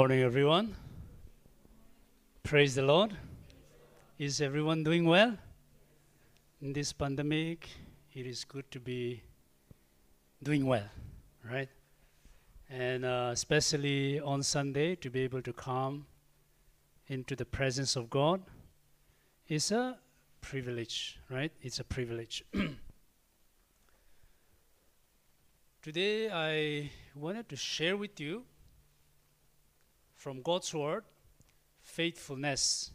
Morning, everyone. Praise the Lord. Is everyone doing well? In this pandemic, it is good to be doing well, right? And uh, especially on Sunday, to be able to come into the presence of God is a privilege, right? It's a privilege. Today, I wanted to share with you from God's Word faithfulness.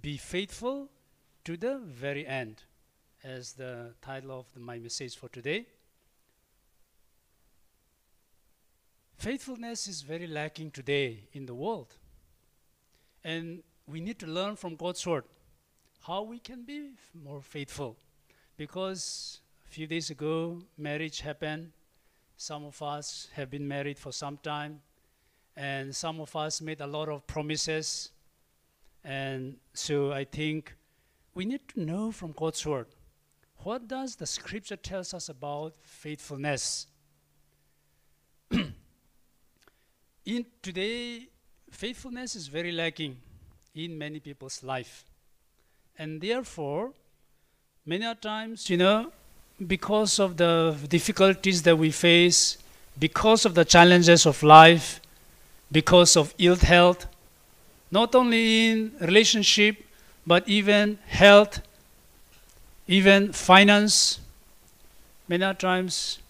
Be faithful to the very end, as the title of the, my message for today. Faithfulness is very lacking today in the world. And we need to learn from God's Word how we can be more faithful. Because a few days ago, marriage happened. Some of us have been married for some time and some of us made a lot of promises. And so I think we need to know from God's word what does the scripture tells us about faithfulness? in today, faithfulness is very lacking in many people's life. And therefore, many times, you know, because of the difficulties that we face, because of the challenges of life, because of ill health, not only in relationship, but even health, even finance, many times,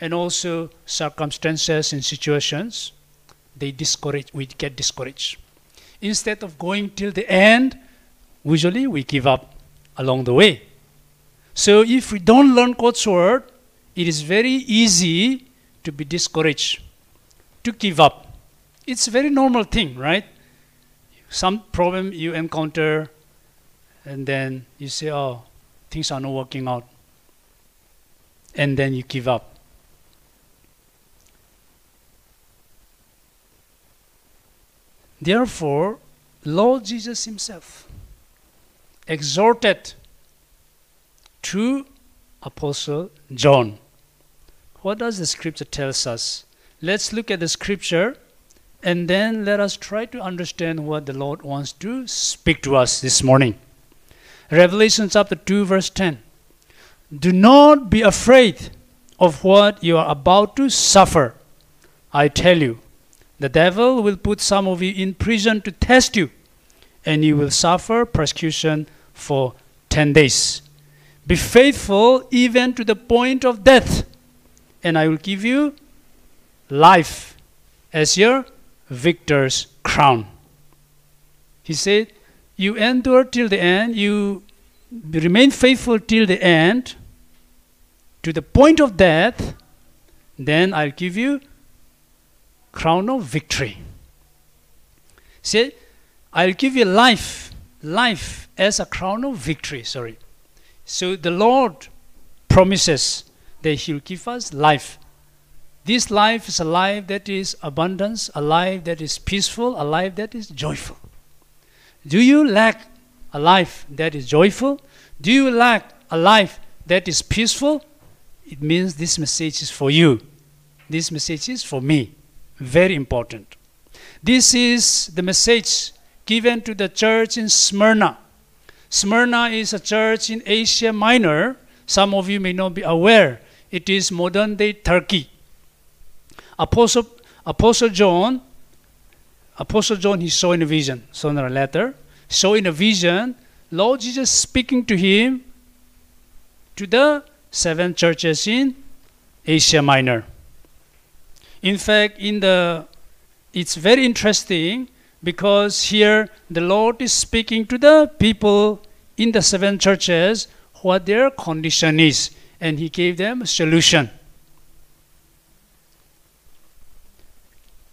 and also circumstances and situations, they discourage, we get discouraged. Instead of going till the end, usually we give up along the way. So if we don't learn God's word, it is very easy to be discouraged, to give up. It's a very normal thing, right? Some problem you encounter, and then you say, oh, things are not working out. And then you give up. Therefore, Lord Jesus Himself exhorted to Apostle John. What does the scripture tells us? Let's look at the scripture and then let us try to understand what the Lord wants to speak to us this morning. Revelation chapter 2 verse 10. Do not be afraid of what you are about to suffer. I tell you, the devil will put some of you in prison to test you, and you will suffer persecution for 10 days. Be faithful even to the point of death, and I will give you life as your victor's crown. He said, You endure till the end, you remain faithful till the end, to the point of death, then I'll give you crown of victory. Say, I'll give you life, life as a crown of victory. Sorry. So the Lord promises that He'll give us life. This life is a life that is abundance, a life that is peaceful, a life that is joyful. Do you lack a life that is joyful? Do you lack a life that is peaceful? It means this message is for you. This message is for me. Very important. This is the message given to the church in Smyrna. Smyrna is a church in Asia Minor. Some of you may not be aware. It is modern day Turkey. Apostle, Apostle John, Apostle John, he saw in a vision, saw in a letter, saw in a vision, Lord Jesus speaking to him to the seven churches in Asia Minor. In fact, in the it's very interesting because here the Lord is speaking to the people in the seven churches what their condition is, and He gave them a solution.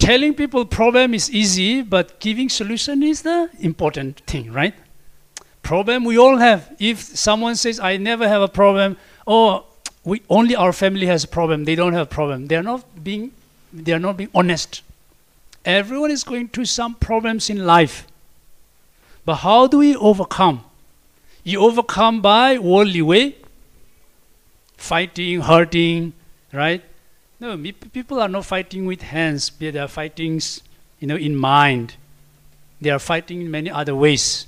Telling people problem is easy, but giving solution is the important thing, right? Problem we all have. If someone says, I never have a problem, or we only our family has a problem, they don't have a problem. They are not being they are not being honest. Everyone is going through some problems in life. But how do we overcome? You overcome by worldly way, fighting, hurting, right? No, people are not fighting with hands, they are fighting you know, in mind. They are fighting in many other ways.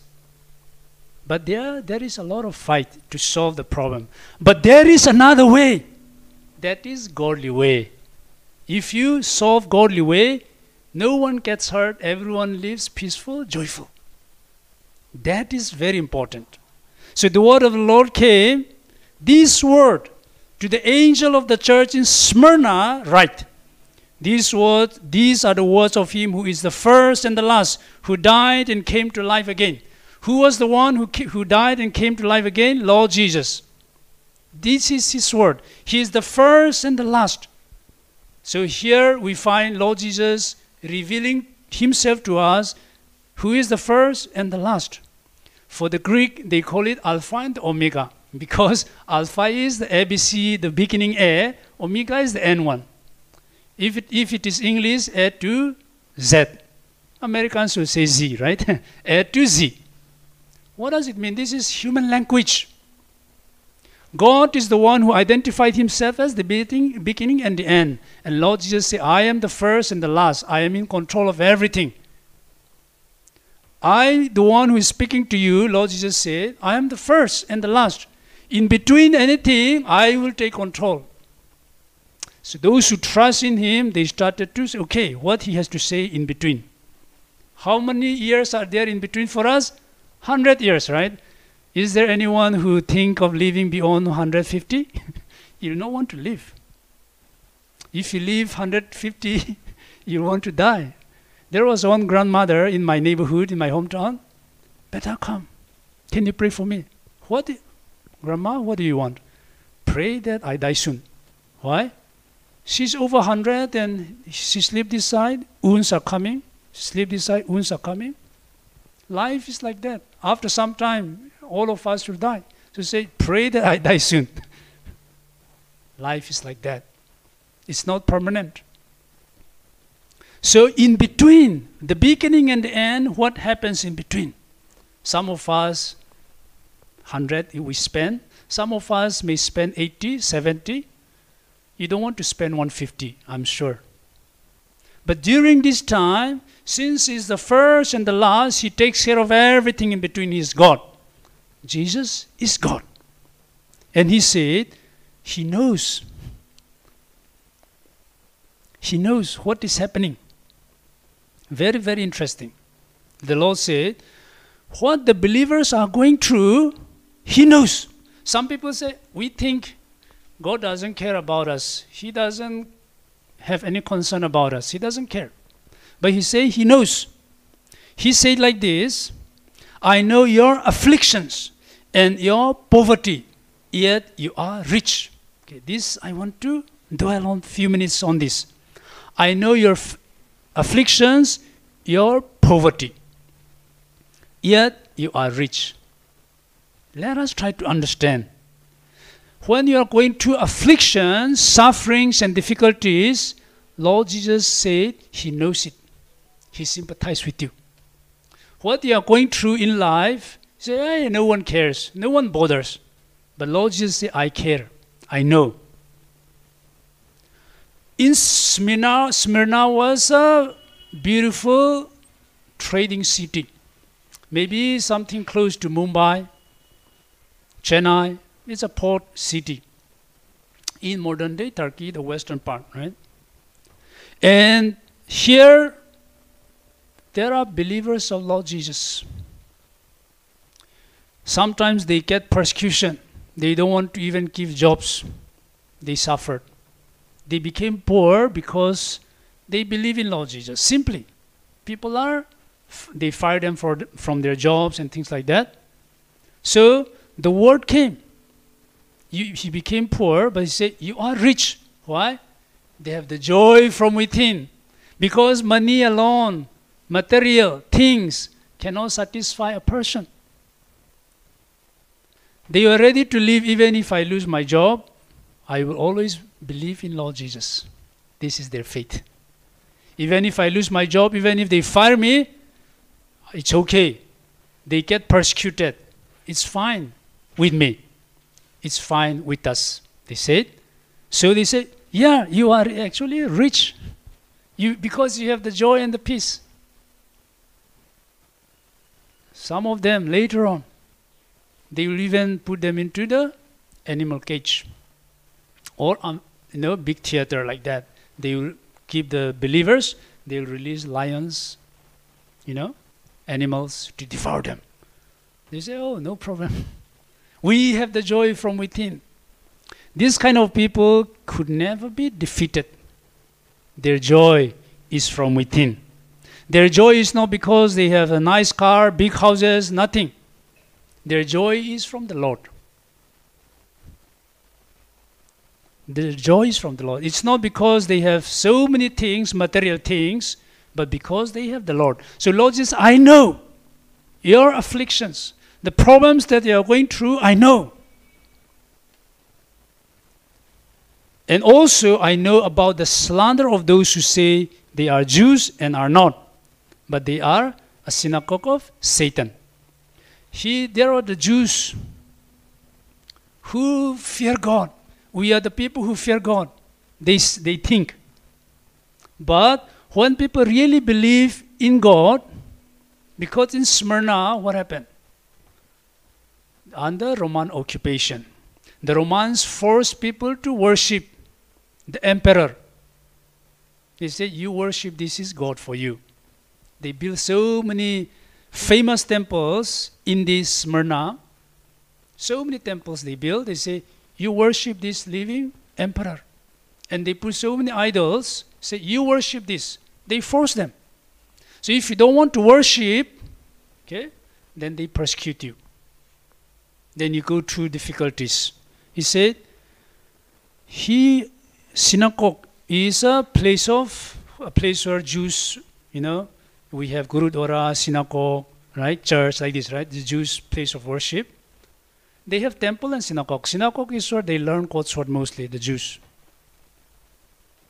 But there, there is a lot of fight to solve the problem. But there is another way. That is godly way. If you solve godly way, no one gets hurt, everyone lives peaceful, joyful. That is very important. So the word of the Lord came, this word to the angel of the church in Smyrna, write. These words, these are the words of him who is the first and the last, who died and came to life again. Who was the one who, who died and came to life again? Lord Jesus. This is his word. He is the first and the last. So here we find Lord Jesus revealing himself to us, who is the first and the last. For the Greek, they call it Alpha and Omega, because Alpha is the ABC, the beginning A, Omega is the N1. If it, if it is English, A to Z. Americans will say Z, right? A to Z. What does it mean? This is human language. God is the one who identified himself as the beginning, beginning and the end. And Lord Jesus said, I am the first and the last. I am in control of everything. I, the one who is speaking to you, Lord Jesus said, I am the first and the last. In between anything, I will take control. So those who trust in him, they started to say, okay, what he has to say in between. How many years are there in between for us? 100 years, right? Is there anyone who think of living beyond 150? you don't want to live. If you live 150, you want to die. There was one grandmother in my neighborhood, in my hometown. Better come. Can you pray for me? What? Grandma, what do you want? Pray that I die soon. Why? She's over 100 and she sleep this side, wounds are coming. Sleep this side, wounds are coming. Life is like that. After some time, all of us will die. So say, pray that I die soon. Life is like that. It's not permanent. So in between, the beginning and the end, what happens in between? Some of us, 100 we spend. Some of us may spend 80, 70. You don't want to spend 150, I'm sure. But during this time, since He's the first and the last, He takes care of everything in between. He's God. Jesus is God. And He said, He knows. He knows what is happening. Very, very interesting. The Lord said, What the believers are going through, He knows. Some people say, We think God doesn't care about us. He doesn't have any concern about us. He doesn't care. But he say he knows. He said like this, I know your afflictions and your poverty, yet you are rich. Okay, this I want to dwell on a few minutes on this. I know your afflictions, your poverty, yet you are rich. Let us try to understand when you are going through afflictions, sufferings, and difficulties, Lord Jesus said He knows it. He sympathizes with you. What you are going through in life, say, hey, no one cares, no one bothers. But Lord Jesus said, I care, I know. In Smyrna, Smyrna was a beautiful trading city. Maybe something close to Mumbai, Chennai, is a port city in modern day Turkey, the western part, right? And here there are believers of Lord Jesus. Sometimes they get persecution. They don't want to even give jobs. They suffered. They became poor because they believe in Lord Jesus. Simply, people are they fire them for, from their jobs and things like that. So the word came you, he became poor, but he said, You are rich. Why? They have the joy from within. Because money alone, material, things cannot satisfy a person. They are ready to live even if I lose my job. I will always believe in Lord Jesus. This is their faith. Even if I lose my job, even if they fire me, it's okay. They get persecuted. It's fine with me it's fine with us. They said. So they said, Yeah, you are actually rich. You, because you have the joy and the peace. Some of them later on, they will even put them into the animal cage or um, you know big theater like that. They will keep the believers. They will release lions, you know, animals to devour them. They say, "Oh, no problem. we have the joy from within." This kind of people could never be defeated. Their joy is from within. Their joy is not because they have a nice car, big houses, nothing. Their joy is from the Lord. Their joy is from the Lord. It's not because they have so many things, material things, but because they have the Lord. So Lord says, I know your afflictions, the problems that they are going through, I know. And also, I know about the slander of those who say they are Jews and are not, but they are a synagogue of Satan. He, there are the Jews who fear God. We are the people who fear God. They, they think. But when people really believe in God, because in Smyrna, what happened? Under Roman occupation, the Romans forced people to worship the emperor. They said, You worship, this is God for you. They built so many famous temples in this Smyrna. So many temples they built. They say, You worship this living emperor. And they put so many idols, say, You worship this. They force them. So if you don't want to worship, okay, then they persecute you. Then you go through difficulties. He said, He synagogue is a place of a place where Jews, you know, we have Gurudwara, synagogue, right, church like this, right, the Jews' place of worship. They have temple and synagogue. Synagogue is where they learn God's word mostly, the Jews.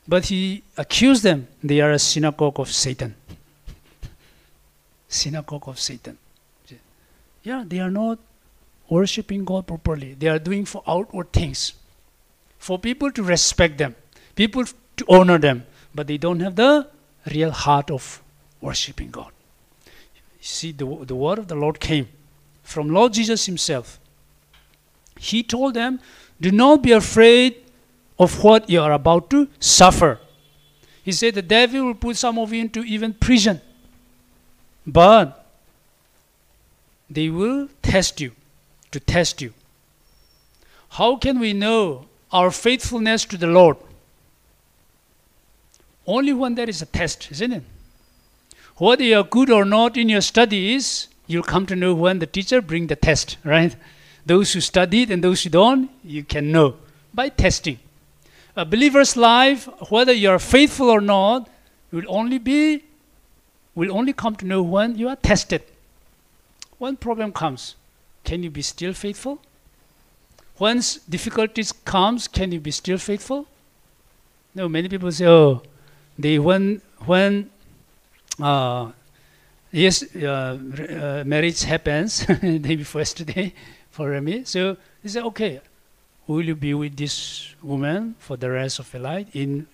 But he accused them they are a synagogue of Satan. synagogue of Satan. Yeah, they are not worshiping God properly. They are doing for outward things for people to respect them, people to honor them, but they don't have the real heart of worshiping God. You see, the, the word of the Lord came from Lord Jesus Himself. He told them, Do not be afraid of what you are about to suffer. He said, The devil will put some of you into even prison, but they will test you, to test you. How can we know our faithfulness to the Lord. Only when there is a test, isn't it? Whether you are good or not in your studies, you'll come to know when the teacher bring the test, right? Those who studied and those who don't, you can know by testing. A believer's life, whether you are faithful or not, will only be will only come to know when you are tested. When problem comes, can you be still faithful? Once difficulties comes, can you be still faithful? No, many people say, oh, they when when uh, yes, uh, uh, marriage happens day before yesterday for me. So they say, okay, will you be with this woman for the rest of your life in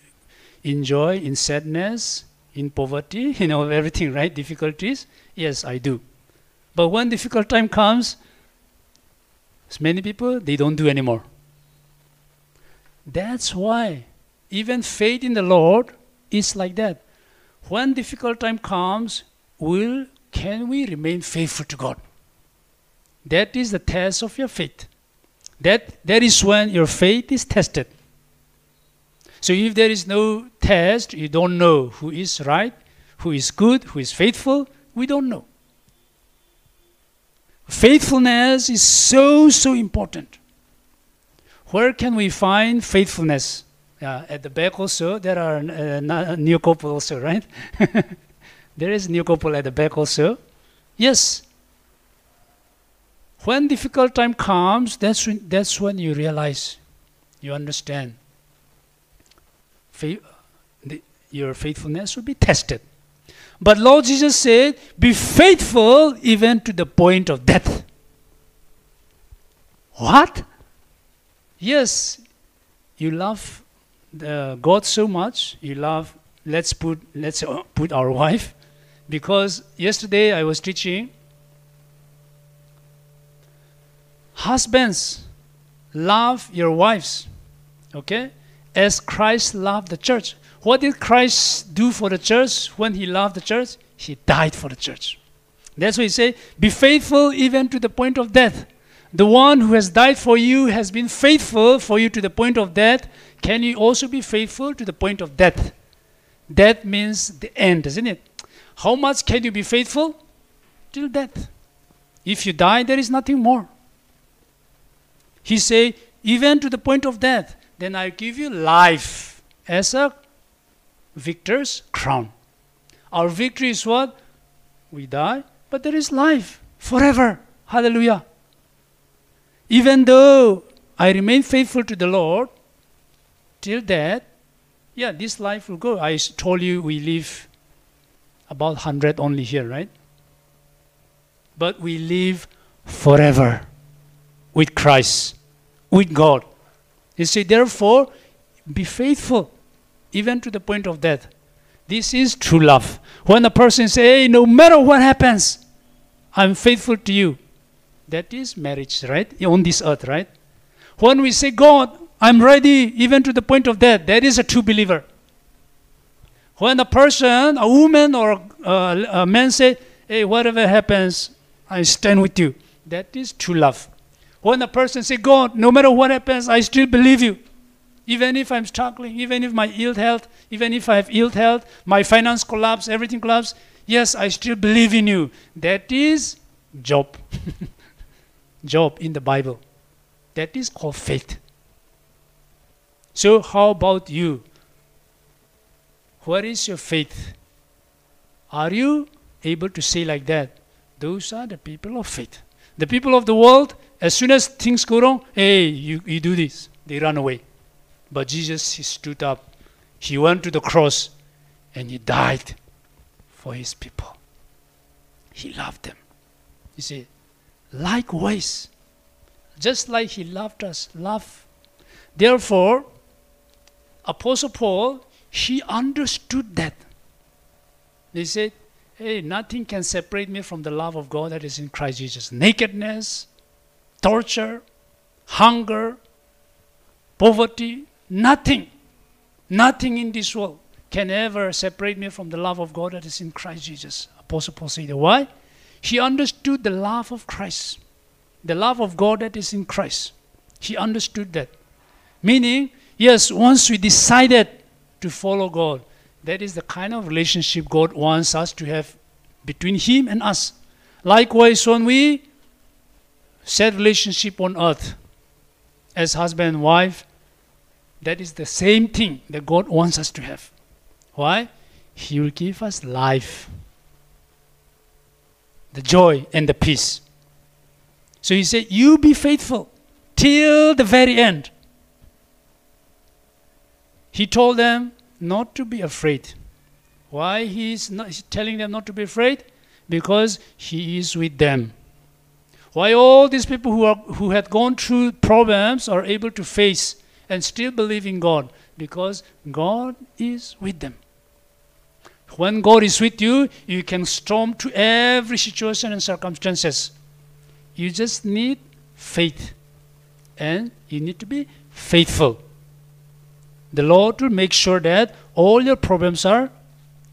in joy, in sadness, in poverty, you know, everything, right? Difficulties. Yes, I do. But when difficult time comes, many people, they don't do anymore. That's why even faith in the Lord is like that. When difficult time comes, will can we remain faithful to God? That is the test of your faith. That that is when your faith is tested. So if there is no test, you don't know who is right, who is good, who is faithful, we don't know. Faithfulness is so, so important. Where can we find faithfulness? Uh, at the back also, there are uh, new couple also, right? there is new couple at the back also. Yes. When difficult time comes, that's when, that's when you realize, you understand. Fa- the, your faithfulness will be tested. But Lord Jesus said, Be faithful even to the point of death. What? Yes, you love the God so much, you love let's put let's uh, put our wife because yesterday I was teaching husbands love your wives okay as Christ loved the church what did Christ do for the church when he loved the church he died for the church that's why he said, be faithful even to the point of death the one who has died for you has been faithful for you to the point of death can you also be faithful to the point of death Death means the end, isn't it? How much can you be faithful? Till death. If you die, there is nothing more. He said, even to the point of death, then I give you life as a victor's crown. Our victory is what? We die, but there is life forever. Hallelujah. Even though I remain faithful to the Lord till death, yeah, this life will go. I told you we live about 100 only here, right? But we live forever with Christ, with God. You see, therefore, be faithful even to the point of death. This is true love. When a person says, hey, no matter what happens, I'm faithful to you. That is marriage, right? On this earth, right? When we say, God, I'm ready even to the point of death. That is a true believer. When a person, a woman or uh, a man say, hey, whatever happens, I stand with you. That is true love. When a person say, God, no matter what happens, I still believe you. Even if I'm struggling, even if my ill health, even if I have ill health, my finance collapse, everything collapse, yes, I still believe in you. That is Job. Job in the Bible. That is called faith. So, how about you? Where is your faith? Are you able to say like that? Those are the people of faith. The people of the world, as soon as things go wrong, hey, you, you do this, they run away. But Jesus, he stood up, he went to the cross, and he died for his people. He loved them. You see, likewise, just like he loved us, love. Therefore, Apostle Paul, he understood that. He said, Hey, nothing can separate me from the love of God that is in Christ Jesus. Nakedness, torture, hunger, poverty, nothing, nothing in this world can ever separate me from the love of God that is in Christ Jesus. Apostle Paul said, Why? He understood the love of Christ, the love of God that is in Christ. He understood that. Meaning, Yes, once we decided to follow God, that is the kind of relationship God wants us to have between Him and us. Likewise, when we set relationship on earth as husband and wife, that is the same thing that God wants us to have. Why? He will give us life, the joy, and the peace. So He said, You be faithful till the very end. He told them not to be afraid. Why he is not, he's telling them not to be afraid? Because he is with them. Why all these people who, are, who had gone through problems are able to face and still believe in God? Because God is with them. When God is with you, you can storm to every situation and circumstances. You just need faith. And you need to be faithful the Lord will make sure that all your problems are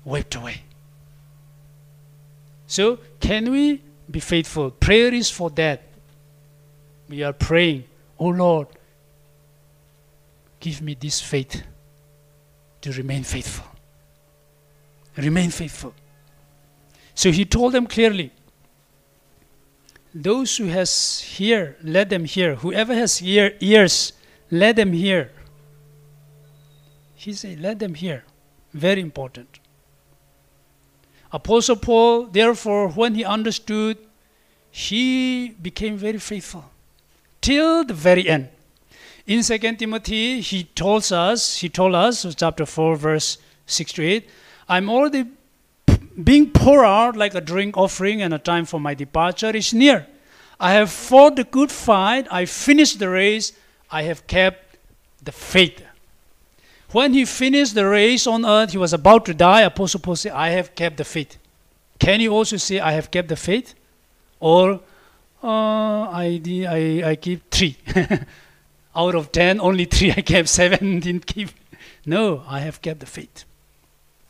wiped away. So, can we be faithful? Prayer is for that. We are praying, Oh Lord, give me this faith to remain faithful. Remain faithful. So he told them clearly, those who has hear, let them hear. Whoever has ear, ears, let them hear. He said, let them hear. Very important. Apostle Paul, therefore, when he understood, he became very faithful till the very end. In 2 Timothy, he told us, he told us, chapter 4, verse 6 to 8, I'm already being poured out like a drink offering, and a time for my departure is near. I have fought the good fight, I finished the race, I have kept the faith. When he finished the race on earth, he was about to die. Apostle Paul said, I have kept the faith. Can you also say, I have kept the faith? Or, uh, I, I, I keep three. Out of ten, only three I kept, seven didn't keep. No, I have kept the faith.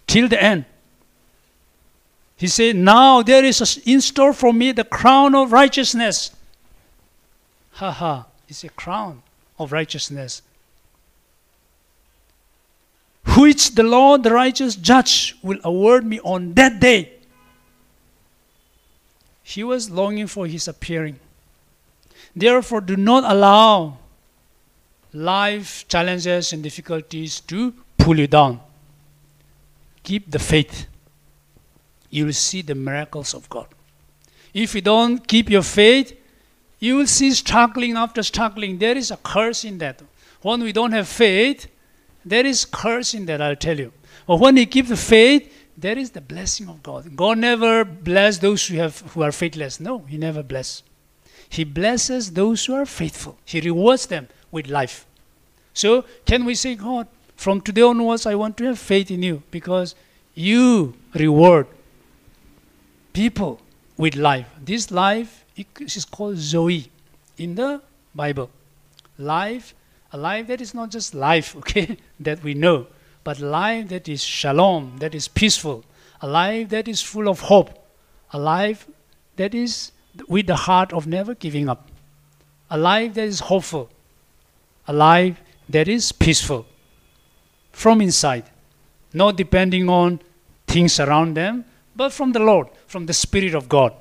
Till the end. He said, Now there is in store for me the crown of righteousness. Ha ha, it's a crown of righteousness. Which the Lord, the righteous judge, will award me on that day. He was longing for his appearing. Therefore, do not allow life challenges and difficulties to pull you down. Keep the faith you will see the miracles of God. If you don't keep your faith, you will see struggling after struggling. There is a curse in that. When we don't have faith, there is curse in that, I'll tell you. But when you keep the faith, there is the blessing of God. God never bless those who have who are faithless. No, He never bless. He blesses those who are faithful. He rewards them with life. So can we say, God, from today onwards I want to have faith in you because you reward people with life. This life is called Zoe in the Bible. Life, a life that is not just life, okay, that we know, but life that is shalom, that is peaceful, a life that is full of hope, a life that is with the heart of never giving up, a life that is hopeful, a life that is peaceful from inside, not depending on things around them, but from the Lord, from the Spirit of God.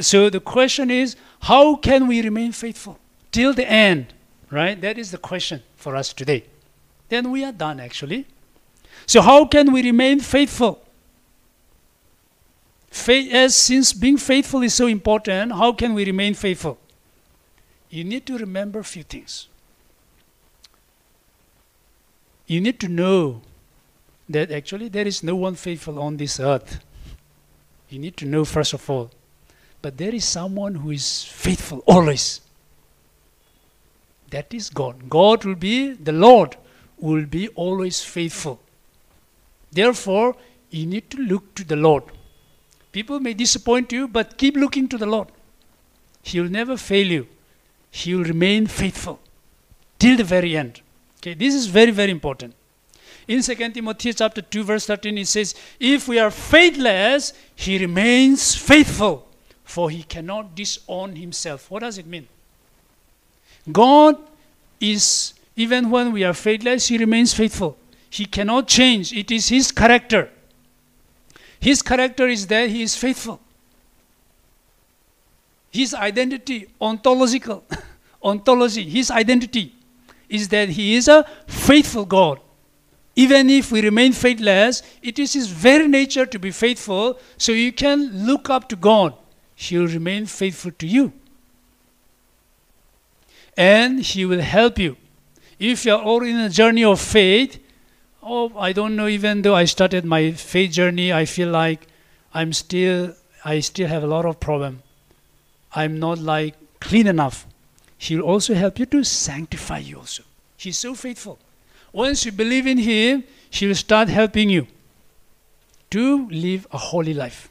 So the question is, how can we remain faithful till the end? Right? That is the question for us today. Then we are done actually. So how can we remain faithful? Faith, as since being faithful is so important, how can we remain faithful? You need to remember a few things. You need to know that actually there is no one faithful on this earth. You need to know, first of all. But there is someone who is faithful always. That is God. God will be, the Lord will be always faithful. Therefore, you need to look to the Lord. People may disappoint you, but keep looking to the Lord. He will never fail you. He will remain faithful till the very end. Okay, this is very, very important. In 2 Timothy chapter 2 verse 13 it says, If we are faithless, he remains faithful, for he cannot disown himself. What does it mean? God is, even when we are faithless, he remains faithful. He cannot change. It is his character. His character is that he is faithful. His identity, ontological, ontology, his identity is that he is a faithful God even if we remain faithless, it is His very nature to be faithful, so you can look up to God. He will remain faithful to you. And He will help you. If you are all in a journey of faith, oh, I don't know, even though I started my faith journey, I feel like I'm still, I still have a lot of problem. I'm not like clean enough. He will also help you to sanctify you also. He's so faithful. Once you believe in Him, He will start helping you to live a holy life.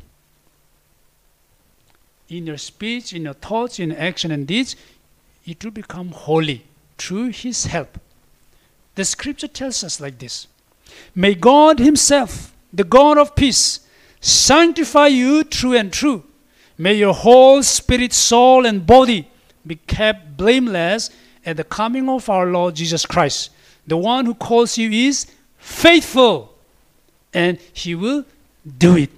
In your speech, in your thoughts, in action and deeds, it will become holy through His help. The scripture tells us like this May God Himself, the God of peace, sanctify you true and true. May your whole spirit, soul, and body be kept blameless at the coming of our Lord Jesus Christ. The one who calls you is faithful, and he will do it.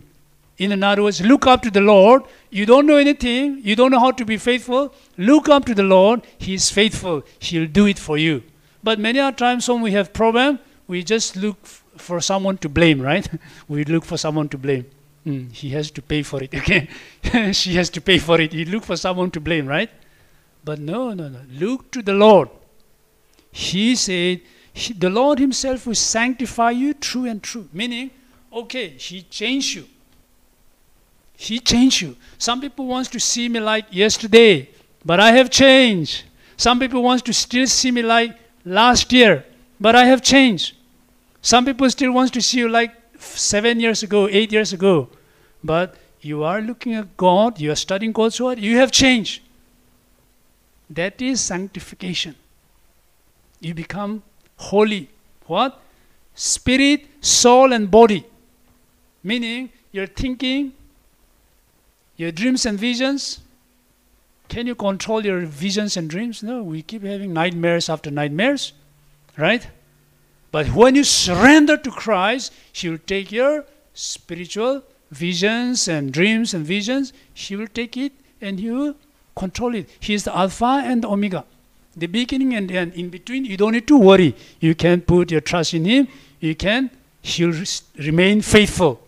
In other words, look up to the Lord. You don't know anything, you don't know how to be faithful. Look up to the Lord. He is faithful, He'll do it for you. But many a times when we have problem, we just look for someone to blame, right? we look for someone to blame. Mm, he has to pay for it, okay? she has to pay for it. You look for someone to blame, right? But no, no, no. Look to the Lord. He said, he, the Lord Himself will sanctify you true and true. Meaning, okay, He changed you. He changed you. Some people wants to see me like yesterday, but I have changed. Some people wants to still see me like last year, but I have changed. Some people still wants to see you like seven years ago, eight years ago, but you are looking at God, you are studying God's word, you have changed. That is sanctification. You become holy. What? Spirit, soul, and body. Meaning, your thinking, your dreams and visions. Can you control your visions and dreams? No, we keep having nightmares after nightmares, right? But when you surrender to Christ, He will take your spiritual visions and dreams and visions, He will take it and will control it. He is the Alpha and the Omega. The beginning and the end. In between, you don't need to worry. You can put your trust in Him. You can, He'll remain faithful.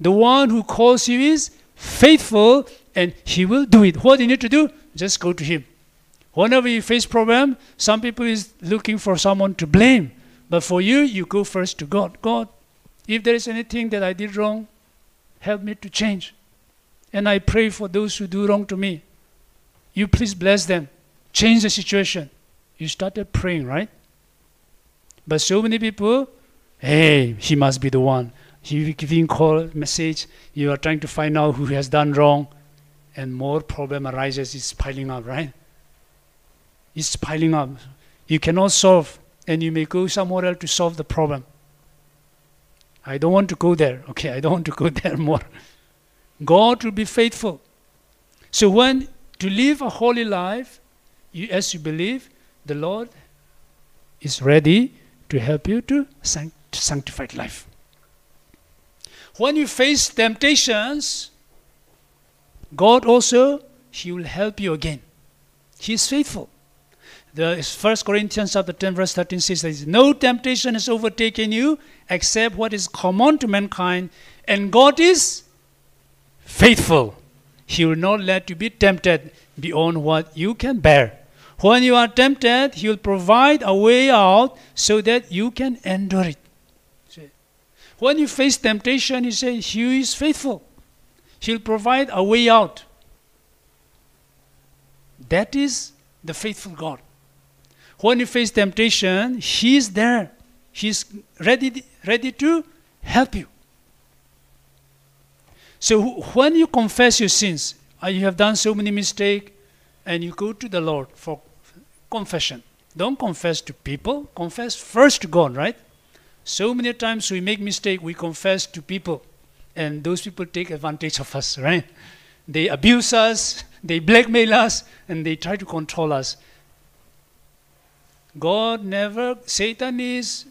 The one who calls you is faithful and He will do it. What you need to do? Just go to Him. Whenever you face problem, some people is looking for someone to blame. But for you, you go first to God. God, if there is anything that I did wrong, help me to change. And I pray for those who do wrong to me. You please bless them. Change the situation. You started praying, right? But so many people, hey, he must be the one. You giving call message, you are trying to find out who has done wrong, and more problem arises. It's piling up, right? It's piling up. You cannot solve, and you may go somewhere else to solve the problem. I don't want to go there. Okay, I don't want to go there more. God will be faithful. So when to live a holy life, you, as you believe, the Lord is ready to help you to sanct- sanctified life. When you face temptations, God also He will help you again. He is faithful. The First Corinthians chapter 10, verse 13 says, there is No temptation has overtaken you except what is common to mankind, and God is faithful. He will not let you be tempted beyond what you can bear. When you are tempted, He will provide a way out so that you can endure it. When you face temptation, He says, He is faithful. He'll provide a way out. That is the faithful God. When you face temptation, He is there. He's ready, ready to help you. So when you confess your sins, uh, you have done so many mistakes, and you go to the Lord for confession. Don't confess to people, confess first to God, right? So many times we make mistake, we confess to people, and those people take advantage of us, right? They abuse us, they blackmail us, and they try to control us. God never, Satan is,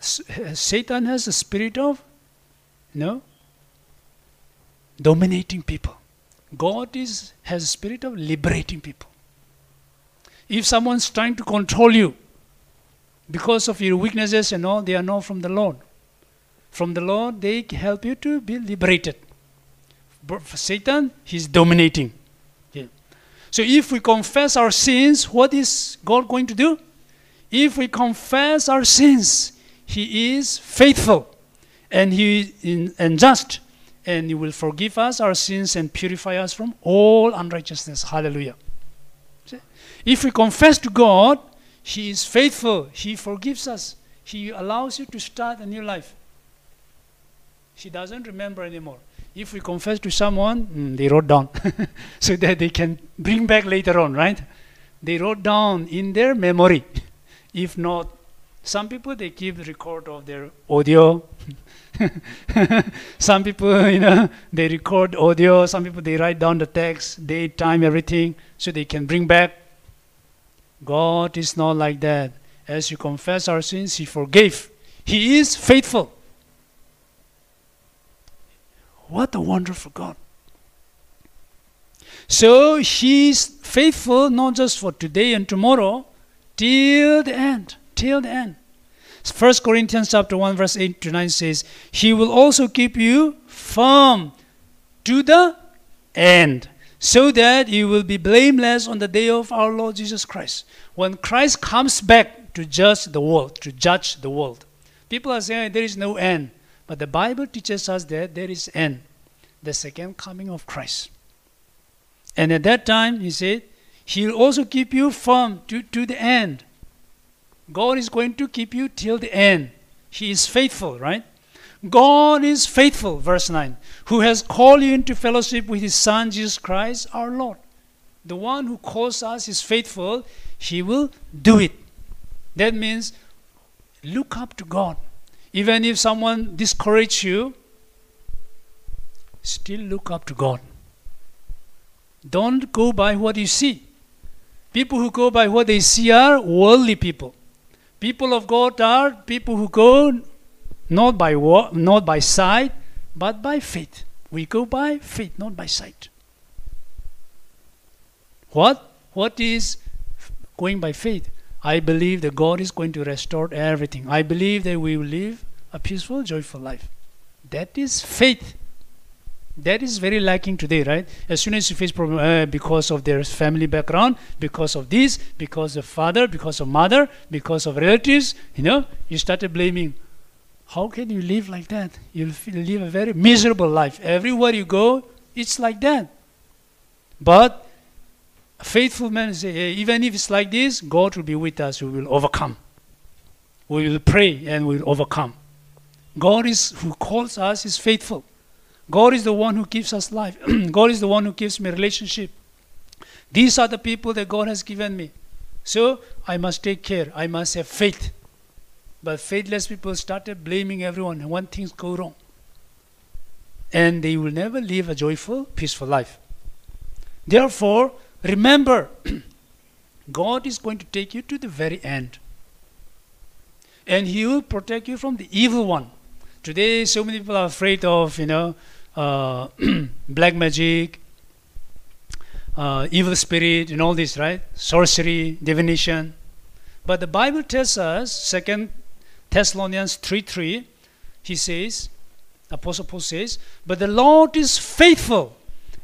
Satan has a spirit of, no, dominating people. God is, has a spirit of liberating people. If someone's trying to control you because of your weaknesses and all, they are not from the Lord. From the Lord, they help you to be liberated. But for Satan, he's dominating. So if we confess our sins, what is God going to do? If we confess our sins, He is faithful and He is and just, and He will forgive us our sins and purify us from all unrighteousness. Hallelujah. If we confess to God, He is faithful. He forgives us. He allows you to start a new life. He doesn't remember anymore. If we confess to someone, mm, they wrote down so that they can bring back later on, right? They wrote down in their memory. If not, some people they keep record of their audio. some people, you know, they record audio. Some people they write down the text, date, time, everything, so they can bring back. God is not like that. As you confess our sins, He forgave. He is faithful. What a wonderful God. So He's faithful not just for today and tomorrow, till the end. Till the end. 1 Corinthians chapter 1 verse 8 to 9 says, He will also keep you firm to the end, so that you will be blameless on the day of our Lord Jesus Christ. When Christ comes back to judge the world, to judge the world. People are saying there is no end. But the Bible teaches us that there is end, the second coming of Christ. And at that time, he said, He'll also keep you firm to, to the end. God is going to keep you till the end. He is faithful, right? God is faithful, verse 9, who has called you into fellowship with his Son, Jesus Christ, our Lord. The one who calls us is faithful, he will do it. That means look up to God. Even if someone discourages you, still look up to God. Don't go by what you see. People who go by what they see are worldly people. People of God are people who go not by wo- not by sight, but by faith. We go by faith, not by sight. What? What is going by faith? I believe that God is going to restore everything. I believe that we will live a peaceful, joyful life. That is faith. That is very lacking today, right? As soon as you face problem uh, because of their family background, because of this, because of father, because of mother, because of relatives, you know, you started blaming. How can you live like that? You'll live a very miserable life. Everywhere you go, it's like that. But a faithful man say, hey, even if it's like this, God will be with us. We will overcome. We will pray and we will overcome. God is who calls us is faithful. God is the one who gives us life. God is the one who gives me relationship. These are the people that God has given me. So I must take care. I must have faith. But faithless people started blaming everyone when things go wrong. And they will never live a joyful, peaceful life. Therefore, remember, God is going to take you to the very end. And He will protect you from the evil one. Today, so many people are afraid of, you know, uh, black magic, uh, evil spirit, and all this, right? Sorcery, divination. But the Bible tells us, Second Thessalonians 3 3, he says, Apostle Paul says, But the Lord is faithful,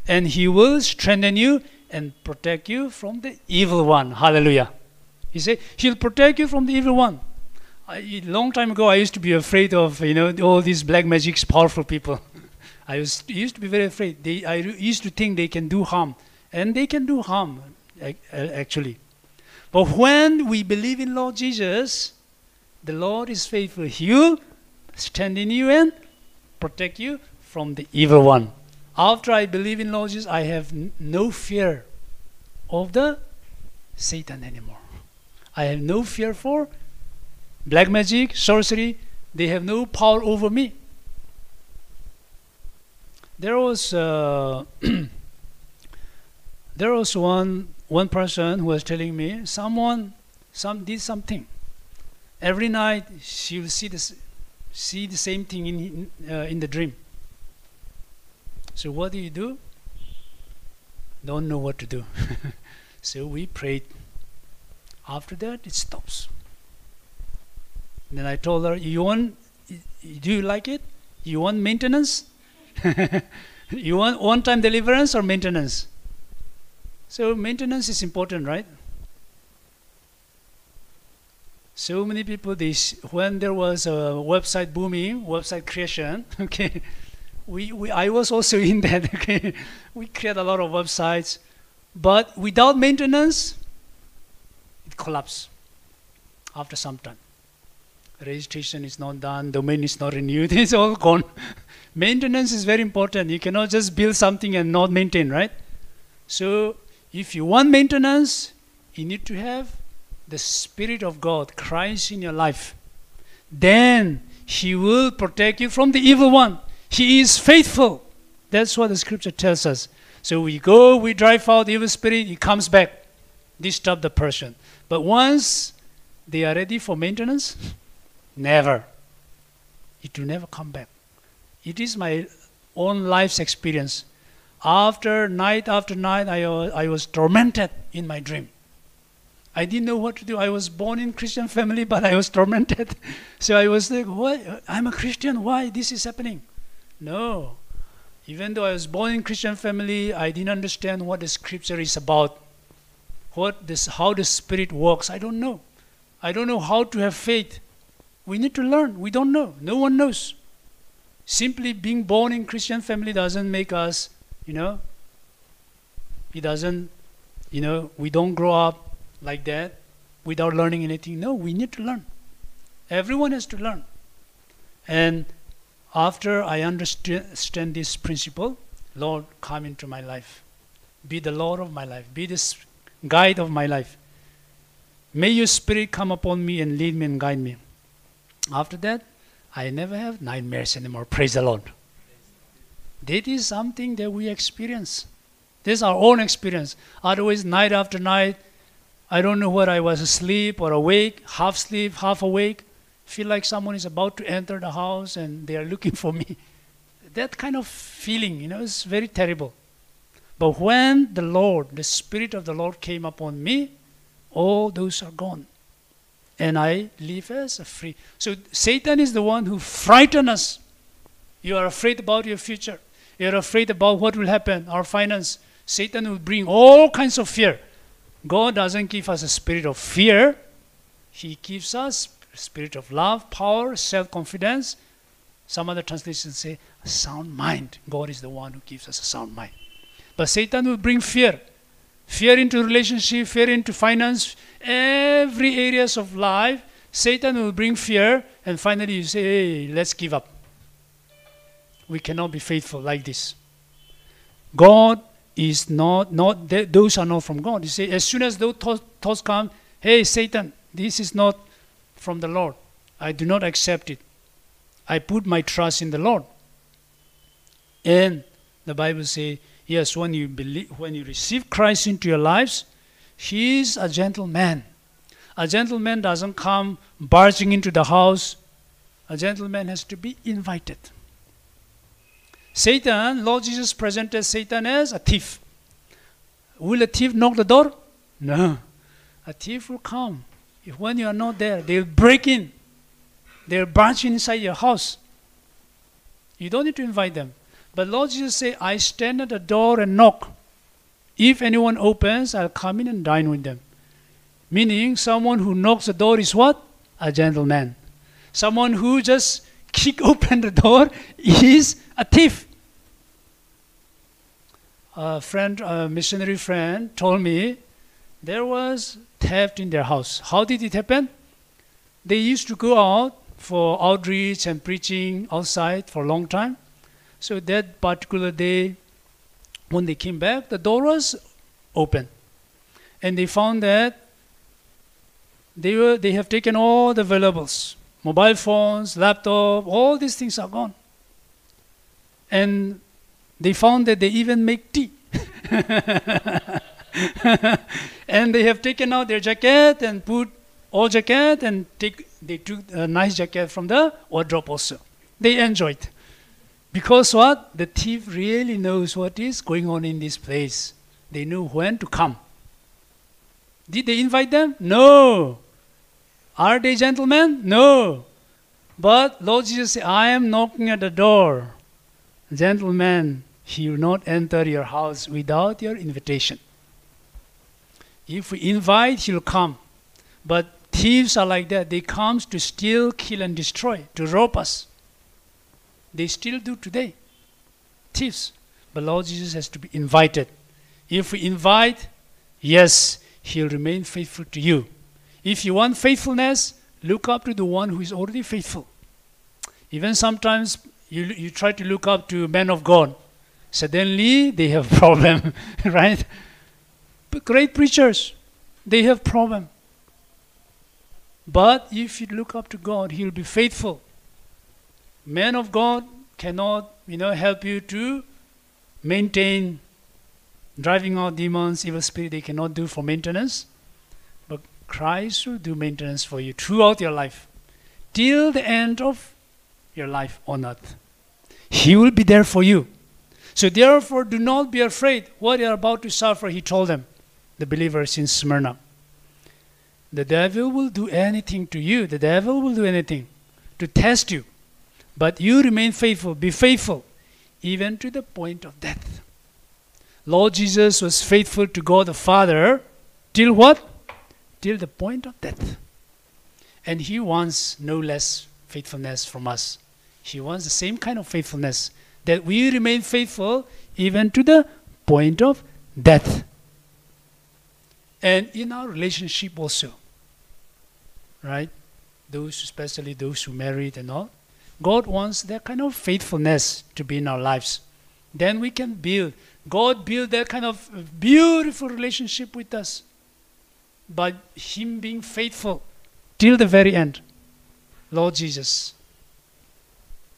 and he will strengthen you and protect you from the evil one. Hallelujah. He said, He'll protect you from the evil one. A long time ago, I used to be afraid of, you know, all these black magic's powerful people. I was, used to be very afraid. They, I used to think they can do harm. And they can do harm, uh, actually. But when we believe in Lord Jesus, the Lord is faithful. He will stand in you and protect you from the evil one. After I believe in Lord Jesus, I have no fear of the Satan anymore. I have no fear for black magic, sorcery. They have no power over me. There was uh, there was one one person who was telling me someone some did something. Every night she will see this see the same thing in uh, in the dream. So what do you do? Don't know what to do. so we prayed. After that, it stops. Then I told her, "You want? Do you like it? You want maintenance? you want one-time deliverance or maintenance?" So maintenance is important, right? So many people, they when there was a website booming, website creation, okay, we, we I was also in that. Okay, we create a lot of websites, but without maintenance, it collapses after some time. Registration is not done, domain is not renewed, it's all gone. maintenance is very important. You cannot just build something and not maintain, right? So if you want maintenance, you need to have the Spirit of God, Christ in your life. Then He will protect you from the evil one. He is faithful. That's what the scripture tells us. So we go, we drive out the evil spirit, he comes back, disturb the person. But once they are ready for maintenance, never. It will never come back. It is my own life's experience. After night after night, I, I was tormented in my dream. I didn't know what to do. I was born in Christian family, but I was tormented. so I was like, what? I'm a Christian. Why this is happening? No. Even though I was born in Christian family, I didn't understand what the scripture is about. What this, how the spirit works, I don't know. I don't know how to have faith. We need to learn. We don't know. No one knows. Simply being born in Christian family doesn't make us, you know, it doesn't, you know, we don't grow up like that. without learning anything. No, we need to learn. Everyone has to learn. And after I understand this principle, Lord, come into my life. Be the Lord of my life. Be the guide of my life. May your spirit come upon me and lead me and guide me. After that, I never have nightmares anymore. Praise the Lord. That is something that we experience. This is our own experience. Otherwise, night after night, I don't know whether I was asleep or awake, half sleep, half awake. Feel like someone is about to enter the house and they are looking for me. That kind of feeling, you know, is very terrible. But when the Lord, the Spirit of the Lord came upon me, all those are gone. And I live as a free. So Satan is the one who frightens us. You are afraid about your future. You're afraid about what will happen, our finance. Satan will bring all kinds of fear. God doesn't give us a spirit of fear. He gives us a spirit of love, power, self-confidence. Some other translations say a sound mind. God is the one who gives us a sound mind. But Satan will bring fear. Fear into relationship, fear into finance, every areas of life. Satan will bring fear and finally you say, hey, let's give up. We cannot be faithful like this. God is not, not those are not from God. You say, as soon as those thoughts come, hey, Satan, this is not from the Lord. I do not accept it. I put my trust in the Lord. And the Bible says, yes, when you believe, when you receive Christ into your lives, He is a gentleman. A gentleman doesn't come barging into the house. A gentleman has to be invited. Satan, Lord Jesus presented Satan as a thief. Will a thief knock the door? No. A thief will come. If when you are not there, they'll break in. They'll barge inside your house. You don't need to invite them. But Lord Jesus said, I stand at the door and knock. If anyone opens, I'll come in and dine with them. Meaning, someone who knocks the door is what? A gentleman. Someone who just kick open the door is a thief. A friend, a missionary friend, told me there was theft in their house. How did it happen? They used to go out for outreach and preaching outside for a long time. So that particular day, when they came back, the door was open, and they found that they were they have taken all the valuables mobile phones, laptop, all these things are gone. And they found that they even make tea. and they have taken out their jacket and put all jacket and take they took a nice jacket from the wardrobe also. They enjoyed. Because what? The thief really knows what is going on in this place. They know when to come. Did they invite them? No. Are they gentlemen? No. But Lord Jesus said, I am knocking at the door. Gentlemen, he will not enter your house without your invitation. If we invite, he'll come. But thieves are like that. They come to steal, kill, and destroy, to rob us. They still do today. Thieves. But Lord Jesus has to be invited. If we invite, yes, he'll remain faithful to you. If you want faithfulness, look up to the one who is already faithful. Even sometimes you, you try to look up to men of God. Suddenly they have problem, right? But great preachers, they have problem. But if you look up to God, He'll be faithful. Men of God cannot, you know, help you to maintain driving out demons, evil spirit. They cannot do for maintenance. But Christ will do maintenance for you throughout your life till the end of your life on earth. He will be there for you. So therefore, do not be afraid what you are about to suffer, he told them, the believers in Smyrna. The devil will do anything to you. The devil will do anything to test you. But you remain faithful. Be faithful, even to the point of death. Lord Jesus was faithful to God the Father till what? till the point of death. And He wants no less faithfulness from us. He wants the same kind of faithfulness that we remain faithful even to the point of death. And in our relationship also, right? Those, especially those who married and all. God wants that kind of faithfulness to be in our lives. Then we can build. God build that kind of beautiful relationship with us by Him being faithful till the very end. Lord Jesus.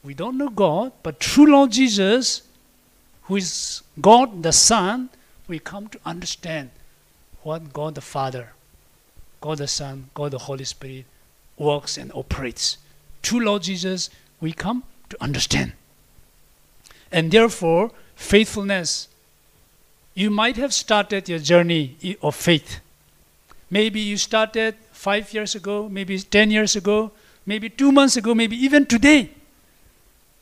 We don't know God, but through Lord Jesus, who is God the Son, we come to understand what God the Father, God the Son, God the Holy Spirit works and operates. Through Lord Jesus, we come to understand. And therefore, faithfulness. You might have started your journey of faith. Maybe you started five years ago, maybe 10 years ago, maybe two months ago, maybe even today.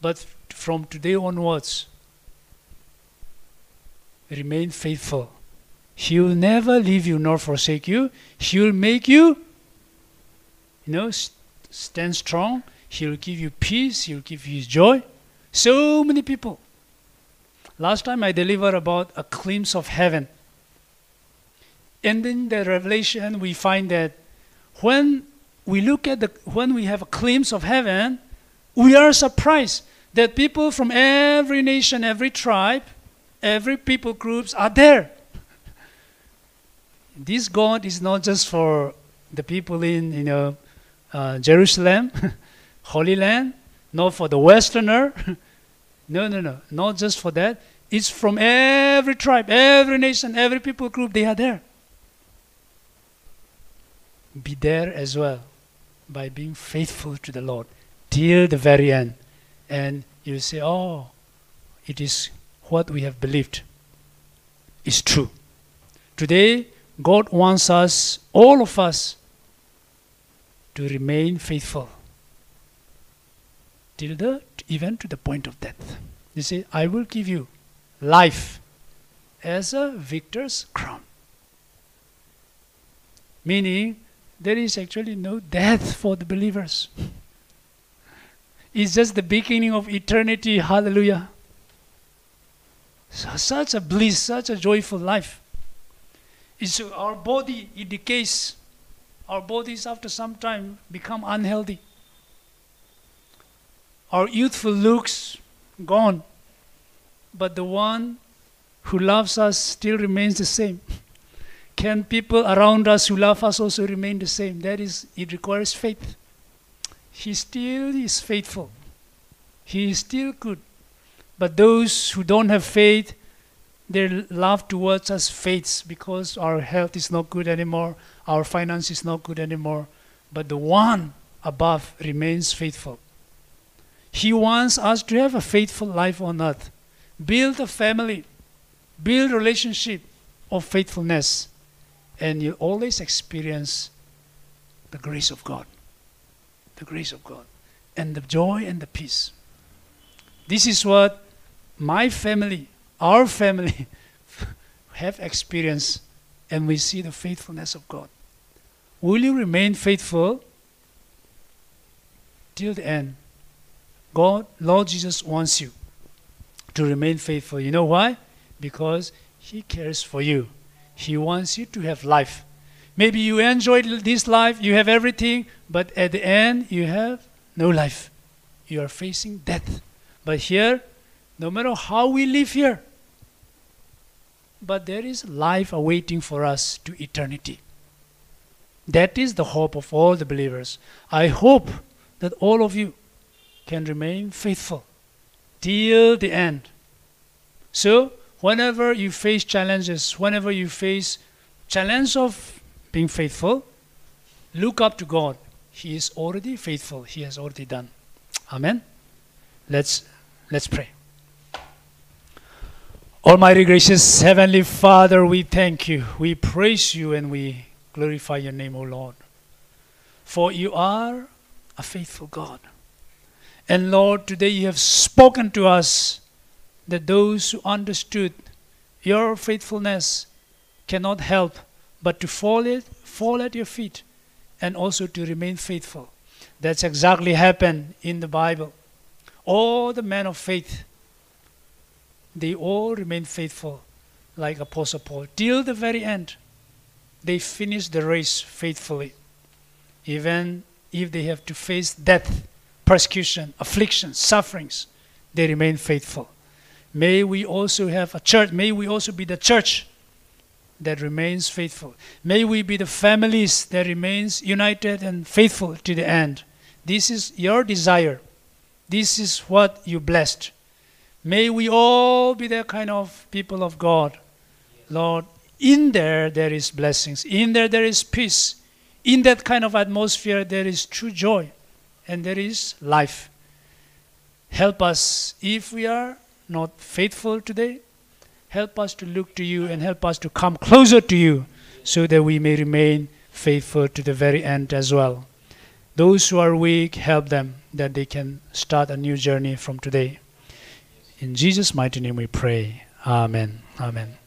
But from today onwards, remain faithful. He will never leave you nor forsake you. He will make you, you know, st- stand strong. He will give you peace. He will give you joy. So many people. Last time I delivered about a glimpse of heaven. And in the revelation, we find that when we look at the when we have a glimpse of heaven, we are surprised that people from every nation, every tribe, every people groups are there. This God is not just for the people in you know uh, Jerusalem, Holy Land, not for the Westerner. no, no, no, not just for that. It's from every tribe, every nation, every people group. They are there. Be there as well by being faithful to the Lord till the very end. And you say, Oh, it is what we have believed is true. Today, God wants us, all of us, to remain faithful till the even to the point of death. You see, I will give you life as a victor's crown. Meaning, there is actually no death for the believers. It's just the beginning of eternity. Hallelujah. So, such a bliss, such a joyful life. It's our body, it decays. Our bodies, after some time, become unhealthy. Our youthful looks gone. But the one who loves us still remains the same. Can people around us who love us also remain the same? That is, it requires faith. He still is faithful. He is still good. But those who don't have faith, their love towards us fades because our health is not good anymore, our finance is not good anymore. But the one above remains faithful. He wants us to have a faithful life on earth. Build a family, build relationship of faithfulness, and you always experience the grace of God. The grace of God. And the joy and the peace. This is what my family, our family, have experienced, and we see the faithfulness of God. Will you remain faithful till the end? God, Lord Jesus wants you to remain faithful. You know why? Because He cares for you. He wants you to have life. Maybe you enjoyed this life, you have everything, but at the end, you have no life. You are facing death. But here, no matter how we live here, but there is life awaiting for us to eternity. That is the hope of all the believers. I hope that all of you can remain faithful till the end. So, whenever you face challenges, whenever you face challenge of being faithful, look up to God. He is already faithful. He has already done. Amen. Let's let's pray. Almighty gracious heavenly Father, we thank you. We praise you and we glorify your name, O Lord. For you are a faithful God. And Lord, today you have spoken to us that those who understood your faithfulness cannot help but to fall, it, fall at your feet and also to remain faithful. That's exactly happened in the Bible. All the men of faith, they all remain faithful, like Apostle Paul, till the very end. They finished the race faithfully. Even if they have to face death, persecution, affliction, sufferings, they remain faithful. May we also have a church, may we also be the church that remains faithful. May we be the families that remains united and faithful to the end. This is your desire. This is what you blessed. May we all be that kind of people of God. Lord, in there there is blessings. In there there is peace. In that kind of atmosphere there is true joy and there is life. Help us if we are not faithful today. Help us to look to you and help us to come closer to you so that we may remain faithful to the very end as well. Those who are weak, help them that they can start a new journey from today. In Jesus' mighty name we pray. Amen. Amen.